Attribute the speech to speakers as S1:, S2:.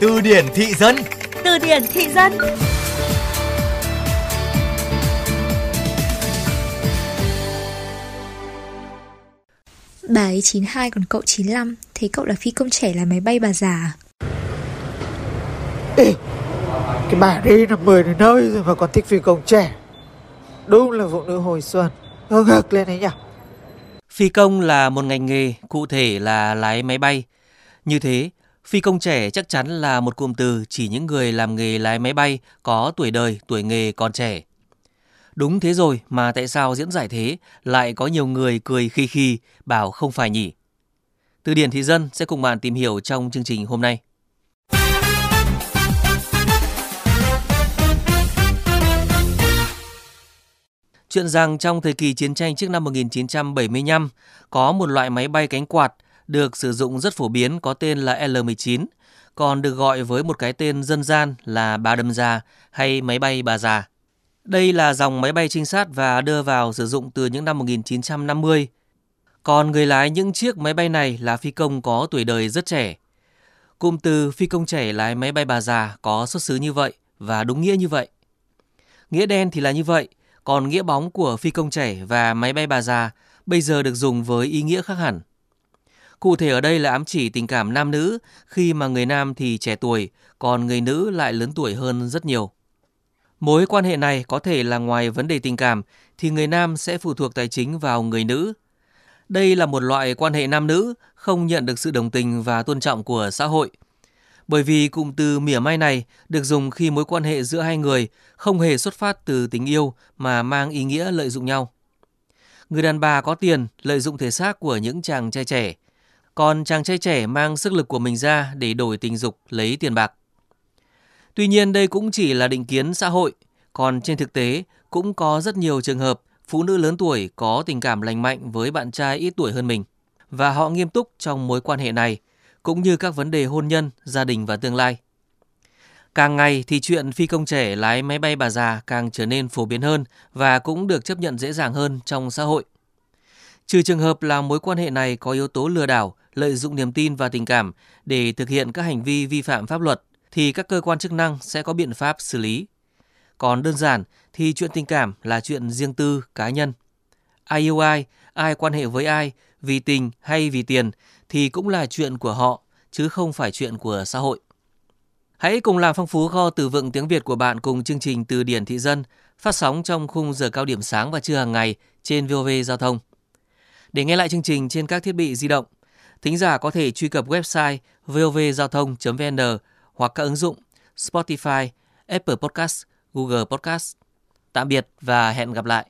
S1: Từ điển thị dân.
S2: Từ điển thị dân.
S3: Bà ấy 92 còn cậu 95 Thế cậu là phi công trẻ là máy bay bà già à?
S4: Ê, cái bà đi là 10 đến nơi rồi mà còn thích phi công trẻ. Đúng là phụ nữ hồi xuân. Ngơ ngực lên đấy nhỉ?
S5: Phi công là một ngành nghề, cụ thể là lái máy bay. Như thế, phi công trẻ chắc chắn là một cụm từ chỉ những người làm nghề lái máy bay có tuổi đời, tuổi nghề còn trẻ. Đúng thế rồi mà tại sao diễn giải thế lại có nhiều người cười khi khi bảo không phải nhỉ? Từ điển thị dân sẽ cùng bạn tìm hiểu trong chương trình hôm nay. Chuyện rằng trong thời kỳ chiến tranh trước năm 1975, có một loại máy bay cánh quạt được sử dụng rất phổ biến có tên là L-19, còn được gọi với một cái tên dân gian là bà đâm già hay máy bay bà già. Đây là dòng máy bay trinh sát và đưa vào sử dụng từ những năm 1950. Còn người lái những chiếc máy bay này là phi công có tuổi đời rất trẻ. Cụm từ phi công trẻ lái máy bay bà già có xuất xứ như vậy và đúng nghĩa như vậy. Nghĩa đen thì là như vậy, còn nghĩa bóng của phi công trẻ và máy bay bà già bây giờ được dùng với ý nghĩa khác hẳn. Cụ thể ở đây là ám chỉ tình cảm nam nữ khi mà người nam thì trẻ tuổi, còn người nữ lại lớn tuổi hơn rất nhiều. Mối quan hệ này có thể là ngoài vấn đề tình cảm thì người nam sẽ phụ thuộc tài chính vào người nữ. Đây là một loại quan hệ nam nữ không nhận được sự đồng tình và tôn trọng của xã hội. Bởi vì cụm từ mỉa mai này được dùng khi mối quan hệ giữa hai người không hề xuất phát từ tình yêu mà mang ý nghĩa lợi dụng nhau. Người đàn bà có tiền lợi dụng thể xác của những chàng trai trẻ, còn chàng trai trẻ mang sức lực của mình ra để đổi tình dục lấy tiền bạc. Tuy nhiên đây cũng chỉ là định kiến xã hội, còn trên thực tế cũng có rất nhiều trường hợp phụ nữ lớn tuổi có tình cảm lành mạnh với bạn trai ít tuổi hơn mình và họ nghiêm túc trong mối quan hệ này, cũng như các vấn đề hôn nhân, gia đình và tương lai. Càng ngày thì chuyện phi công trẻ lái máy bay bà già càng trở nên phổ biến hơn và cũng được chấp nhận dễ dàng hơn trong xã hội. Trừ trường hợp là mối quan hệ này có yếu tố lừa đảo, lợi dụng niềm tin và tình cảm để thực hiện các hành vi vi phạm pháp luật thì các cơ quan chức năng sẽ có biện pháp xử lý. Còn đơn giản thì chuyện tình cảm là chuyện riêng tư, cá nhân. Ai yêu ai, ai quan hệ với ai, vì tình hay vì tiền thì cũng là chuyện của họ, chứ không phải chuyện của xã hội. Hãy cùng làm phong phú kho từ vựng tiếng Việt của bạn cùng chương trình Từ điển thị dân phát sóng trong khung giờ cao điểm sáng và trưa hàng ngày trên VOV Giao thông. Để nghe lại chương trình trên các thiết bị di động, thính giả có thể truy cập website vovgiao thông.vn hoặc các ứng dụng Spotify, Apple Podcast, Google Podcast. Tạm biệt và hẹn gặp lại.